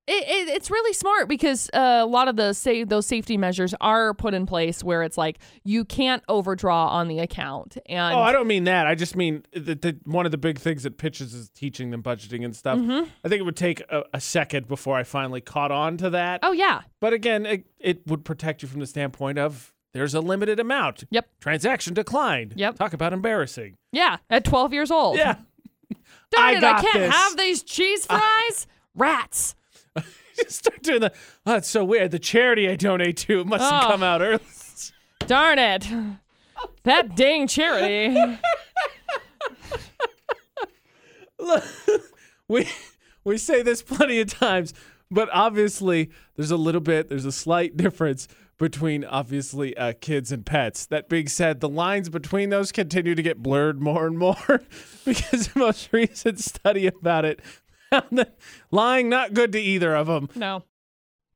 It, it, it's really smart because uh, a lot of the say those safety measures are put in place where it's like you can't overdraw on the account and
Oh, I don't mean that. I just mean that the, one of the big things that pitches is teaching them budgeting and stuff.
Mm-hmm.
I think it would take a, a second before I finally caught on to that.
oh yeah
But again, it, it would protect you from the standpoint of there's a limited amount.
Yep.
Transaction declined.
Yep.
Talk about embarrassing.
yeah at 12 years old
Yeah.
Darn
I
it, I can't
this.
have these cheese fries rats Just
start doing the. Oh, it's so weird. The charity I donate to must have
Oh.
come out early.
darn it that dang charity
Look, we we say this plenty of times, but obviously there's a little bit, there's a slight difference between obviously uh, kids and pets. That being said, the lines between those continue to get blurred more and more because the most recent study about it lying not good to either of them.
no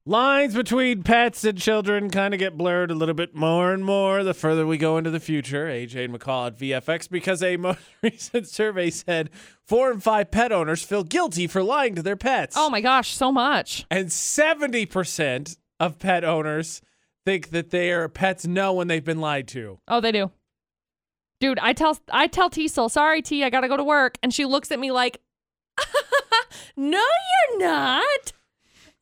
Lines between pets and children kind of get blurred a little bit more and more the further we go into the future. AJ and McCall at VFX because a most recent survey said four and five pet owners feel guilty for lying to their pets.
oh my gosh so much
And 70% of pet owners think that their pets know when they've been lied to.
Oh, they do. Dude, I tell I tell Teasel, sorry T, I gotta go to work, and she looks at me like, "No, you're not.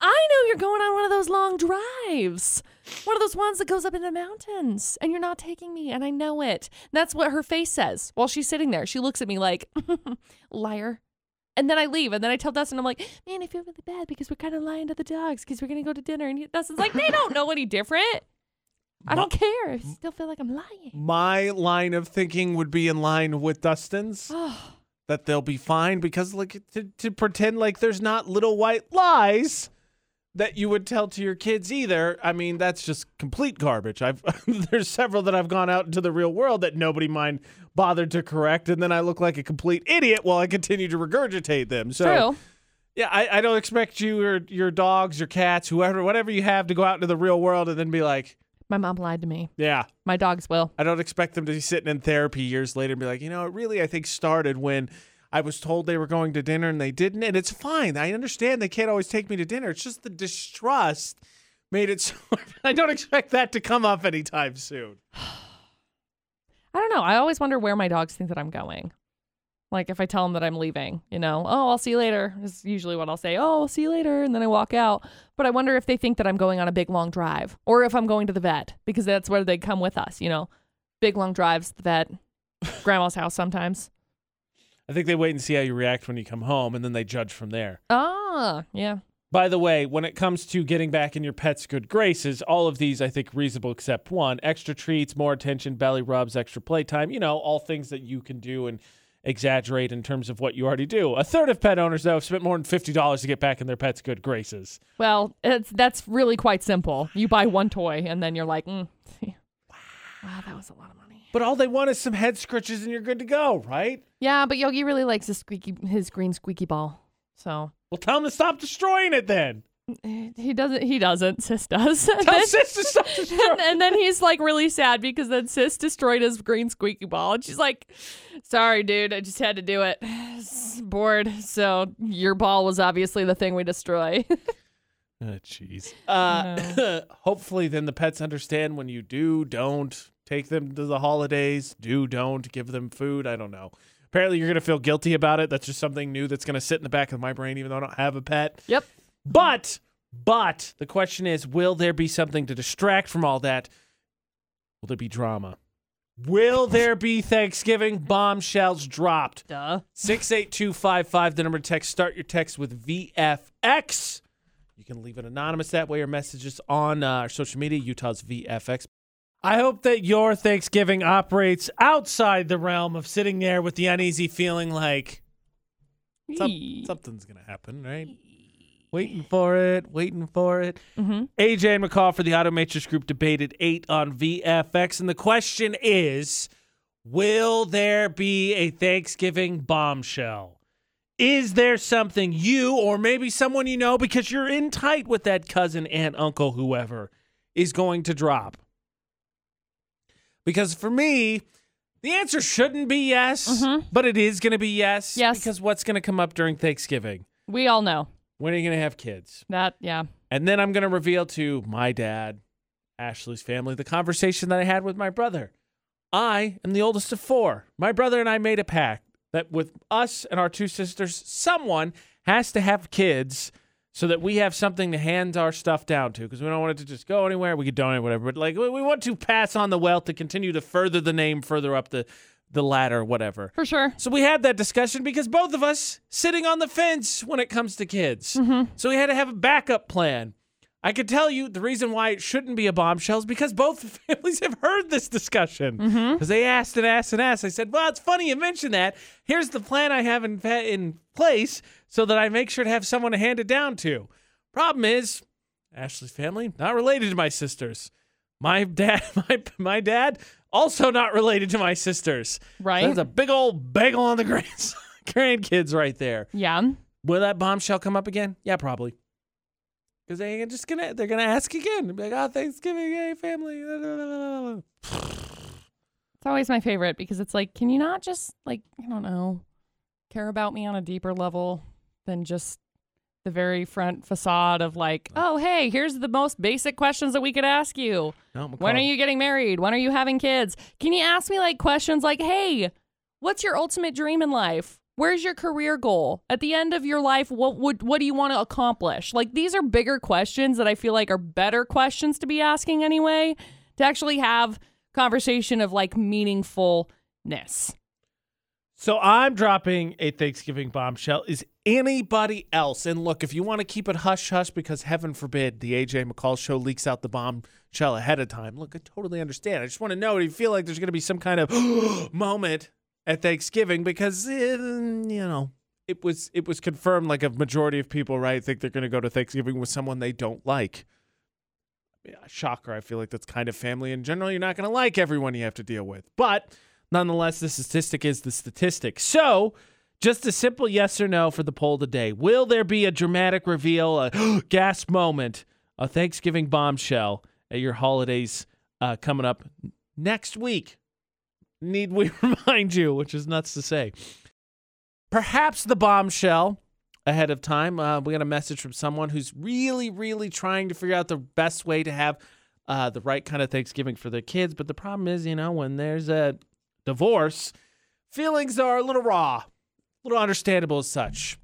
I know you're going on one of those long drives, one of those ones that goes up in the mountains, and you're not taking me, and I know it." That's what her face says while she's sitting there. She looks at me like, "Liar." And then I leave, and then I tell Dustin, I'm like, man, I feel really bad because we're kind of lying to the dogs because we're gonna go to dinner. And he- Dustin's like, they don't know any different. I don't care. I still feel like I'm lying.
My line of thinking would be in line with Dustin's.
Oh.
That they'll be fine because like to, to pretend like there's not little white lies that you would tell to your kids either i mean that's just complete garbage i've there's several that i've gone out into the real world that nobody mind bothered to correct and then i look like a complete idiot while i continue to regurgitate them so
true.
yeah I, I don't expect you or your dogs your cats whoever whatever you have to go out into the real world and then be like
My mom lied to me.
yeah
My dogs will.
I don't expect them to be sitting in therapy years later and be like, you know, it really, I think, started when I was told they were going to dinner and they didn't. And it's fine. I understand they can't always take me to dinner. It's just the distrust made it so. I don't expect that to come up anytime soon.
I don't know. I always wonder where my dogs think that I'm going. Like if I tell them that I'm leaving, you know, oh, I'll see you later is usually what I'll say. Oh, I'll see you later. And then I walk out. But I wonder if they think that I'm going on a big long drive or if I'm going to the vet because that's where they come with us, you know, big long drives, the vet, grandma's house sometimes.
I think they wait and see how you react when you come home and then they judge from there.
Ah, yeah.
By the way, when it comes to getting back in your pet's good graces, all of these I think reasonable except one extra treats, more attention, belly rubs, extra playtime, you know, all things that you can do and exaggerate in terms of what you already do. A third of pet owners, though, have spent more than $50 to get back in their pet's good graces.
Well, it's that's really quite simple. You buy one toy and then you're like, mm, wow, that was a lot of money.
But all they want is some head scratches and you're good to go, right?
Yeah, but Yogi really likes his squeaky, his green squeaky ball. So
Well, tell him to stop destroying it then.
He doesn't. He doesn't. Sis does. And then-
sis to stop
and, and then he's like really sad because then Sis destroyed his green squeaky ball, and she's like, "Sorry, dude, I just had to do it. Bored. So your ball was obviously the thing we destroy."
Oh, jeez. Uh, hopefully, then the pets understand when you do, don't take them to the holidays, do, don't give them food. I don't know. Apparently, you're going to feel guilty about it. That's just something new that's going to sit in the back of my brain, even though I don't have a pet.
yep.
But, but the question is, will there be something to distract from all that? Will there be drama? Will there be Thanksgiving bombshells dropped?
Duh.
68255, the number to text. Start your text with VFX. You can leave it anonymous that way or messages on uh, our social media, Utah's VFX. I hope that your Thanksgiving operates outside the realm of sitting there with the uneasy feeling like some- something's going to happen, right? Waiting for it, waiting for it.
Mhm.
AJ and McCall for the Automatrix Group debated eight on VFX. And the question is Will there be a Thanksgiving bombshell? Is there something you or maybe someone you know because you're in tight with that cousin, aunt, uncle, whoever is going to drop? Because for me, the answer shouldn't be yes,
Mhm.
but it is going to be yes.
Yes.
Because what's going to come up during Thanksgiving?
We all know.
When are you going to have kids?
That yeah.
And then I'm going to reveal to my dad, Ashley's family, the conversation that I had with my brother. I am the oldest of four. My brother and I made a pact that with us and our two sisters, someone has to have kids so that we have something to hand our stuff down to because we don't want it to just go anywhere. We could donate whatever, but like we we want to pass on the wealth to continue to further the name further up the the ladder, whatever.
For sure.
So we had that discussion because both of us sitting on the fence when it comes to kids.
Mm-hmm.
So we had to have a backup plan. I could tell you the reason why it shouldn't be a bombshell is because both families have heard this discussion.
Mm-hmm.
Because they asked and asked and asked. I said, "Well, it's funny you mentioned that. Here's the plan I have in in place so that I make sure to have someone to hand it down to." Problem is, Ashley's family not related to my sisters. My dad, my my dad, also not related to my sisters.
Right.
That's a big old bagel on the grands- grandkids right there.
Yeah.
Will that bombshell come up again? Yeah, probably. Because they just gonna they're gonna ask again. Be like, oh, Thanksgiving, hey family.
It's always my favorite because it's like, can you not just like, I don't know, care about me on a deeper level than just the very front facade of like, oh, hey, here's the most basic questions that we could ask you.
No,
When are you getting married? When are you having kids? Can you ask me like questions like, hey, what's your ultimate dream in life? Where's your career goal? At the end of your life, what would what do you want to accomplish? Like these are bigger questions that I feel like are better questions to be asking anyway, to actually have conversation of like meaningfulness.
So I'm dropping a Thanksgiving bombshell. Is anybody else? And look, if you want to keep it hush hush because heaven forbid the AJ McCall show leaks out the bombshell ahead of time, look, I totally understand. I just want to know do you feel like there's going to be some kind of moment at Thanksgiving because eh, you know it was it was confirmed like a majority of people right think they're going to go to Thanksgiving with someone they don't like. Yeah, shocker. I feel like that's kind of family in general. You're not going to like everyone you have to deal with, but nonetheless, the statistic is the statistic. So, just a simple yes or no for the poll today. Will there be a dramatic reveal, a gasp moment, a Thanksgiving bombshell at your holidays uh, coming up next week? Need we remind you, which is nuts to say. Perhaps the bombshell ahead of time. Uh, we got a message from someone who's really, really trying to figure out the best way to have uh, the right kind of Thanksgiving for their kids. But the problem is, you know, when there's a divorce, feelings are a little raw, a little understandable as such.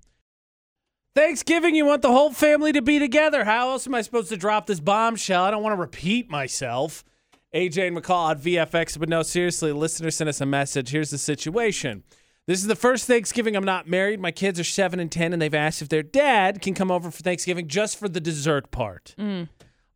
Thanksgiving, you want the whole family to be together. How else am I supposed to drop this bombshell? I don't want to repeat myself. AJ and McCall at VFX, but no, seriously, listener sent us a message. Here's the situation. This is the first Thanksgiving I'm not married. My kids are seven and 10, and they've asked if their dad can come over for Thanksgiving just for the dessert part. Mm.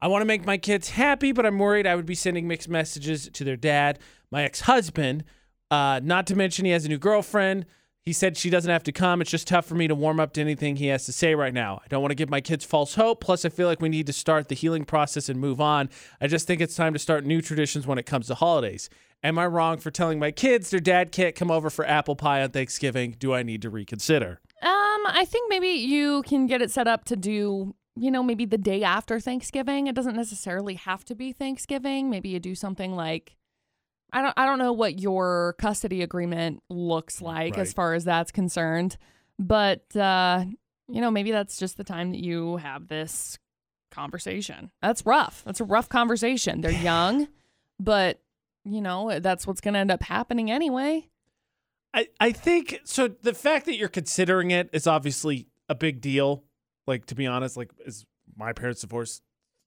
I want to make my kids happy, but I'm worried I would be sending mixed messages to their dad. My ex husband, uh, not to mention he has a new girlfriend. He said she doesn't have to come. It's just tough for me to warm up to anything he has to say right now. I don't want to give my kids false hope. Plus, I feel like we need to start the healing process and move on. I just think it's time to start new traditions when it comes to holidays. Am I wrong for telling my kids their dad can't come over for apple pie on Thanksgiving? Do I need to reconsider?
Um, I think maybe you can get it set up to do, you know, maybe the day after Thanksgiving. It doesn't necessarily have to be Thanksgiving. Maybe you do something like I don't I don't know what your custody agreement looks like as far as that's concerned, but uh, you know, maybe that's just the time that you have this conversation. That's rough. That's a rough conversation. They're young, but you know, that's what's going to end up happening anyway.
I, I think so. The fact that you're considering it is obviously a big deal. Like to be honest, like is my parents divorced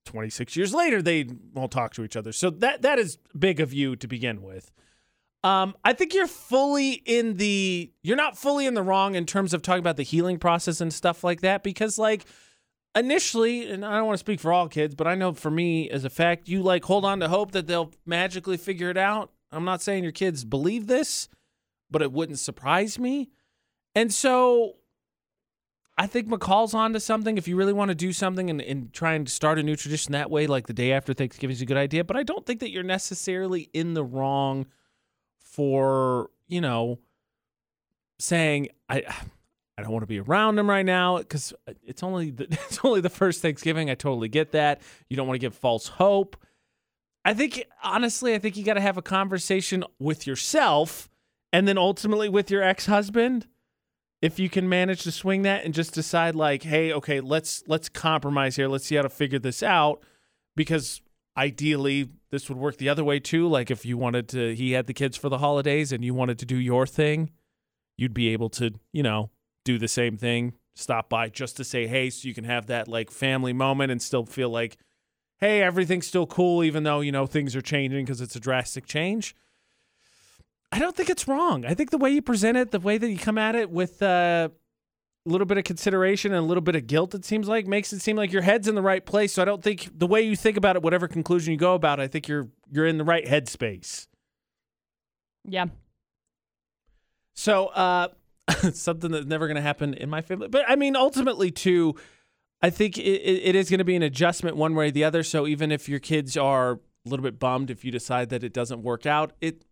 26 years later, they won't talk to each other. So that that is big of you to begin with. Um, I think you're fully in the you're not fully in the wrong in terms of talking about the healing process and stuff like that because like initially, and I don't want to speak for all kids, but I know for me as a fact, you like hold on to hope that they'll magically figure it out. I'm not saying your kids believe this, but it wouldn't surprise me. And so I think McCall's onto something. If you really want to do something and, and try and start a new tradition that way, like the day after Thanksgiving is a good idea. But I don't think that you're necessarily in the wrong for, you know, saying I I don't want to be around him right now because it's only the, it's only the first Thanksgiving. I totally get that. You don't want to give false hope. I think honestly, I think you got to have a conversation with yourself and then ultimately with your ex-husband if you can manage to swing that and just decide like, hey, okay, let's let's compromise here. Let's see how to figure this out because ideally this would work the other way too. Like if you wanted to he had the kids for the holidays and you wanted to do your thing, you'd be able to, you know, do the same thing, stop by just to say hey so you can have that like family moment and still feel like hey, everything's still cool even though, you know, things are changing because it's a drastic change. I don't think it's wrong. I think the way you present it, the way that you come at it with uh, a little bit of consideration and a little bit of guilt, it seems like makes it seem like your head's in the right place. So I don't think the way you think about it, whatever conclusion you go about, it, I think you're you're in the right headspace.
Yeah.
So uh, something that's never going to happen in my family, but I mean, ultimately, too, I think it, it is going to be an adjustment one way or the other. So even if your kids are a little bit bummed if you decide that it doesn't work out, it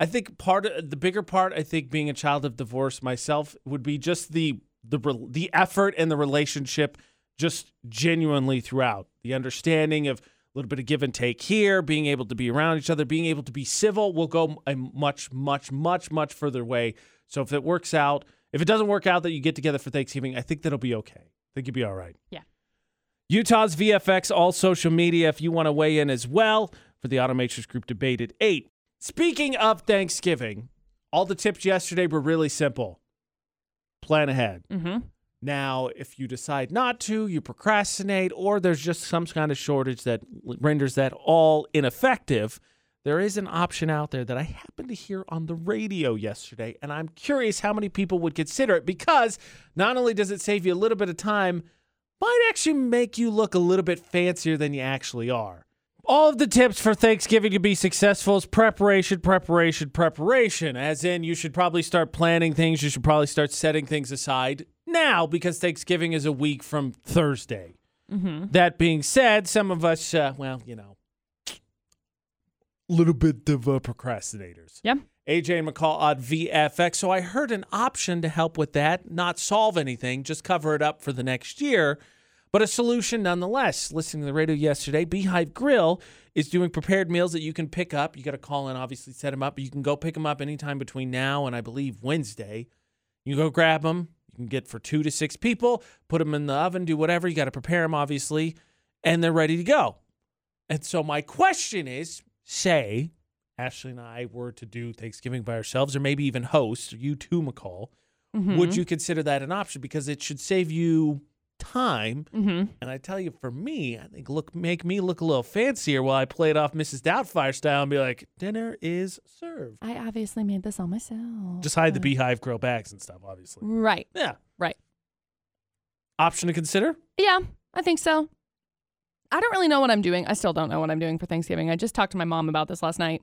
I think part of the bigger part, I think being a child of divorce myself would be just the the the effort and the relationship just genuinely throughout. The understanding of a little bit of give and take here, being able to be around each other, being able to be civil will go a much much much much further way. So if it works out, if it doesn't work out that you get together for Thanksgiving, I think that'll be okay. I think you'll be all right.
Yeah.
Utah's VFX, all social media, if you want to weigh in as well for the Automatrix Group debate at 8. Speaking of Thanksgiving, all the tips yesterday were really simple. Plan ahead.
Mm-hmm.
Now, if you decide not to, you procrastinate, or there's just some kind of shortage that renders that all ineffective, there is an option out there that I happened to hear on the radio yesterday, and I'm curious how many people would consider it because not only does it save you a little bit of time, might actually make you look a little bit fancier than you actually are. All of the tips for Thanksgiving to be successful is preparation, preparation, preparation. As in, you should probably start planning things. You should probably start setting things aside now because Thanksgiving is a week from Thursday.
Mm-hmm.
That being said, some of us, uh, well, you know, a little bit of uh, procrastinators.
Yeah.
AJ McCall on VFX. So I heard an option to help with that, not solve anything, just cover it up for the next year, but a solution nonetheless. Listening to the radio yesterday, Beehive Grill is doing prepared meals that you can pick up. You got to call in, obviously, set them up, but you can go pick them up anytime between now and I believe Wednesday. You go grab them. You can get for two to six people, put them in the oven, do whatever. You got to prepare them, obviously, and they're ready to go. And so my question is say Ashley and I were to do Thanksgiving by ourselves, or maybe even host, you too, McCall,
Mm-hmm.
would you consider that an option? Because it should save you time.
Mm-hmm.
And I tell you, for me, I think look make me look a little fancier while I play it off Mrs. Doubtfire style and be like, dinner is served.
I obviously made this all myself.
Just hide the beehive grill bags and stuff, obviously.
Right.
Yeah.
Right.
Option to consider?
Yeah, I think so. I don't really know what I'm doing. I still don't know what I'm doing for Thanksgiving. I just talked to my mom about this last night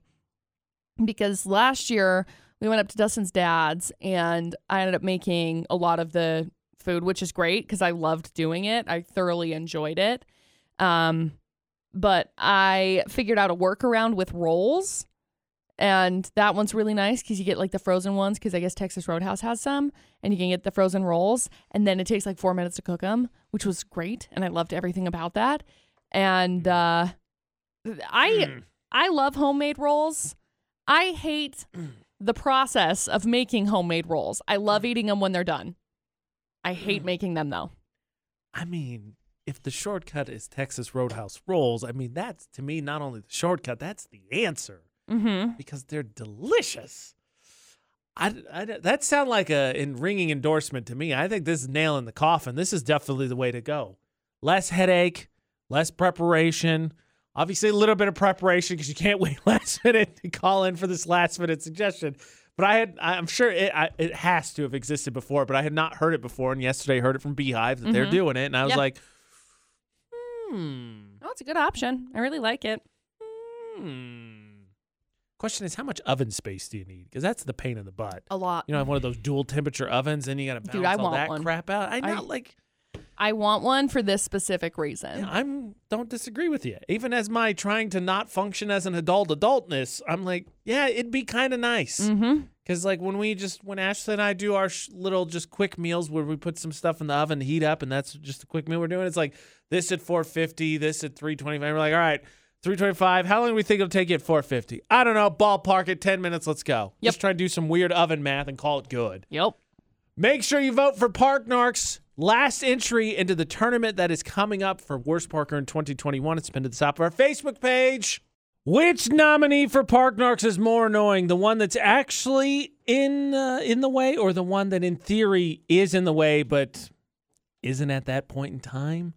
because last year we went up to Dustin's dad's and I ended up making a lot of the food, which is great because I loved doing it. I thoroughly enjoyed it. Um, but I figured out a workaround with rolls. And that one's really nice because you get like the frozen ones because I guess Texas Roadhouse has some, and you can get the frozen rolls. And then it takes like four minutes to cook them, which was great. And I loved everything about that. And uh, I
Mm.
I love homemade rolls. I hate the process of making homemade rolls. I love eating them when they're done. I hate making them though.
I mean, if the shortcut is Texas Roadhouse rolls, I mean, that's to me not only the shortcut, that's the answer
Mm-hmm.
because they're delicious. I, I, that sound like a in ringing endorsement to me. I think this is nail in the coffin. This is definitely the way to go. Less headache, less preparation. Obviously, a little bit of preparation because you can't wait last minute to call in for this last minute suggestion. But I had, I'm sure it, I, it has to have existed before, but I had not heard it before. And yesterday, I heard it from Beehive that they're
Mhm.
doing it, and I was
Yep.
like, hmm.
Oh, it's a good option. I really like it.
Hmm. Question is, how much oven space do you need? Because that's the pain in the butt.
A lot.
You know, I have one of those dual temperature ovens, and you got to
Dude,
balance
I
all
want
that
one.
crap out. I
I-
know, like,
I want one for this specific reason.
yeah, I'm don't disagree with you. Even as my trying to not function as an adult adultness, I'm like, yeah, it'd be kind of nice.
Mm-hmm.
Because like when we just when Ashley and I do our sh- little just quick meals where we put some stuff in the oven to heat up, and that's just a quick meal we're doing. It's like this at 450, this at 325. We're like, all right, 325. How long do we think it'll take you at 450? I don't know. Ballpark it 10 minutes. Let's go.
Yep.
Just try to do some weird oven math and call it good.
Yep.
Make sure you vote for Park Narks. Last entry into the tournament that is coming up for Worst Parker in 2021. It's been to the top of our Facebook page. Which nominee for Park Narks is more annoying? The one that's actually in uh, in the way, or the one that in theory is in the way but isn't at that point in time?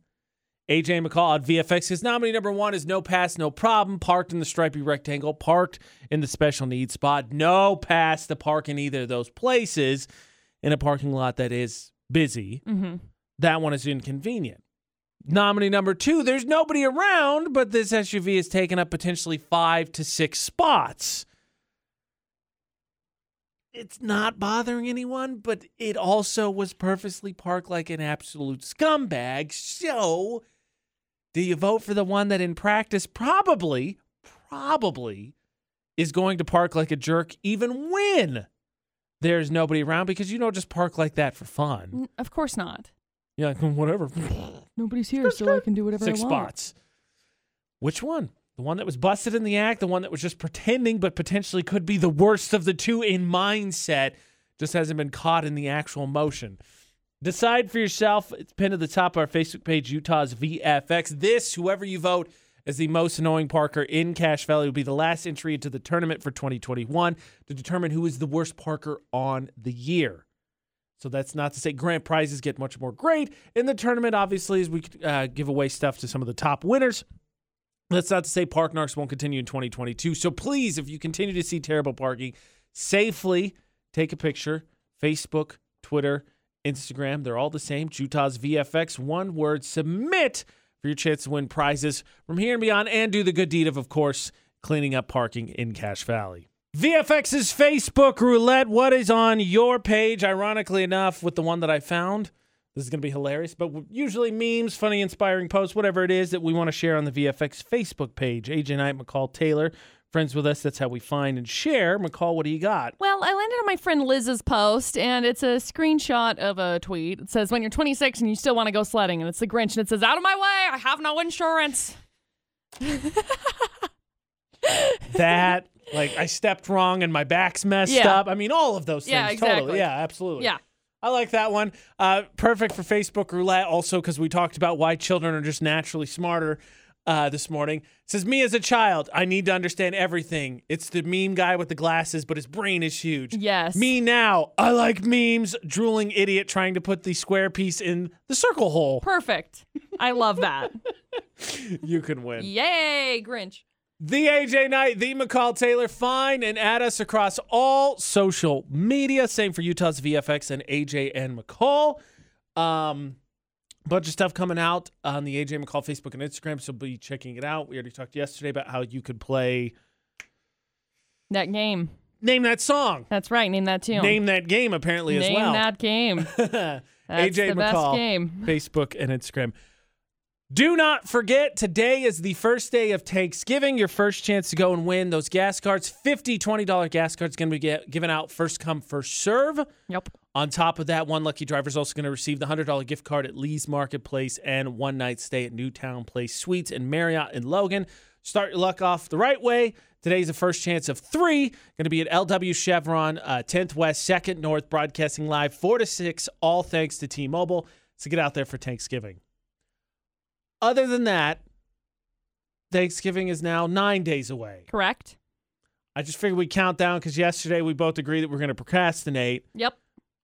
AJ McCall at VFX. His nominee number one is no pass, no problem. Parked in the stripy rectangle, parked in the special needs spot. No pass to park in either of those places in a parking lot that is busy.
Mm-hmm.
That one is inconvenient. Nominee number two, there's nobody around, but this SUV has taken up potentially five to six spots. It's not bothering anyone, but it also was purposely parked like an absolute scumbag. So, do you vote for the one that in practice probably, probably is going to park like a jerk even when there's nobody around because you don't just park like that for fun.
N- Of course not.
You're like, "Hmm, whatever.
Nobody's here, so I can do whatever
Six
I want.
spots. Which one? The one that was busted in the act, the one that was just pretending, but potentially could be the worst of the two in mindset, just hasn't been caught in the actual motion. Decide for yourself. It's pinned at the top of our Facebook page, Utah's VFX. This, whoever you vote as the most annoying Parker in Cache Valley, will be the last entry into the tournament for 2021 to determine who is the worst Parker on the year. So that's not to say grant prizes get much more great in the tournament, obviously, as we uh, give away stuff to some of the top winners. That's not to say Park narks won't continue in 2022. So please, if you continue to see terrible parking, safely take a picture. Facebook, Twitter, Instagram, they're all the same. Utah's VFX, one word, submit for your chance to win prizes from here and beyond, and do the good deed of, of course, cleaning up parking in Cache Valley. VFX's Facebook roulette. What is on your page? Ironically enough, with the one that I found, this is going to be hilarious, but usually memes, funny, inspiring posts, whatever it is that we want to share on the VFX Facebook page. AJ Knight, McCall Taylor, friends with us. That's how we find and share. McCall, what do you got?
Well, I landed on my friend Liz's post, and it's a screenshot of a tweet. It says, When you're 26 and you still want to go sledding, and it's the Grinch, and it says, Out of my way, I have no insurance.
That, like, I stepped wrong and my back's messed
Yeah.
up. I mean, all of those things.
Yeah,
Totally.
exactly.
Yeah, absolutely.
Yeah.
I like that one. Uh, perfect for Facebook roulette, also because we talked about why children are just naturally smarter uh, this morning. It says, Me as a child, I need to understand everything. It's the meme guy with the glasses, but his brain is huge.
Yes.
Me now, I like memes, drooling idiot trying to put the square piece in the circle hole.
Perfect. I love that.
You can win.
Yay, Grinch.
The AJ Knight, the McCall Taylor, find and add us across all social media. Same for Utah's VFX and AJ and McCall. Um, bunch of stuff coming out on the AJ McCall Facebook and Instagram, so be checking it out. We already talked yesterday about how you could play
That game.
name that song,
That's right. Name that tune.
name that game apparently
Name
as well.
Name that game. That's
AJ
the best
McCall,
game.
Facebook and Instagram. Do not forget, today is the first day of Thanksgiving. Your first chance to go and win those gas cards. 50 $20 gas cards going to be get, given out first come, first serve.
Yep.
On top of that, one lucky driver is also going to receive the $100 gift card at Lee's Marketplace and one night stay at Newtown Place Suites and Marriott in Logan. Start your luck off the right way. Today's the first chance of three. Going to be at LW Chevron, uh, 10th West, 2nd North, broadcasting live 4 to 6, all thanks to T Mobile. So get out there for Thanksgiving. Other than that, Thanksgiving is now nine days away.
Correct.
I just figured we'd count down because yesterday we both agreed that we're going to procrastinate.
Yep.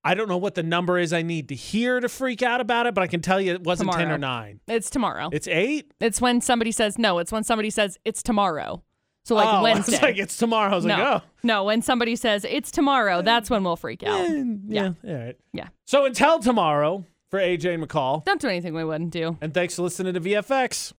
I don't know what the number is I need to hear to freak out about it, but I can tell you it wasn't 10 or 9.
It's tomorrow.
It's 8?
It's when somebody says no. It's when somebody says it's tomorrow. So like
oh,
Wednesday.
I like, it's tomorrow. I was
no,
like, oh.
no. When somebody says it's tomorrow, that's when we'll freak out.
Eh, yeah. All right.
Yeah.
So until tomorrow for AJ McCall,
Don't do anything we wouldn't do.
and thanks for listening to VFX.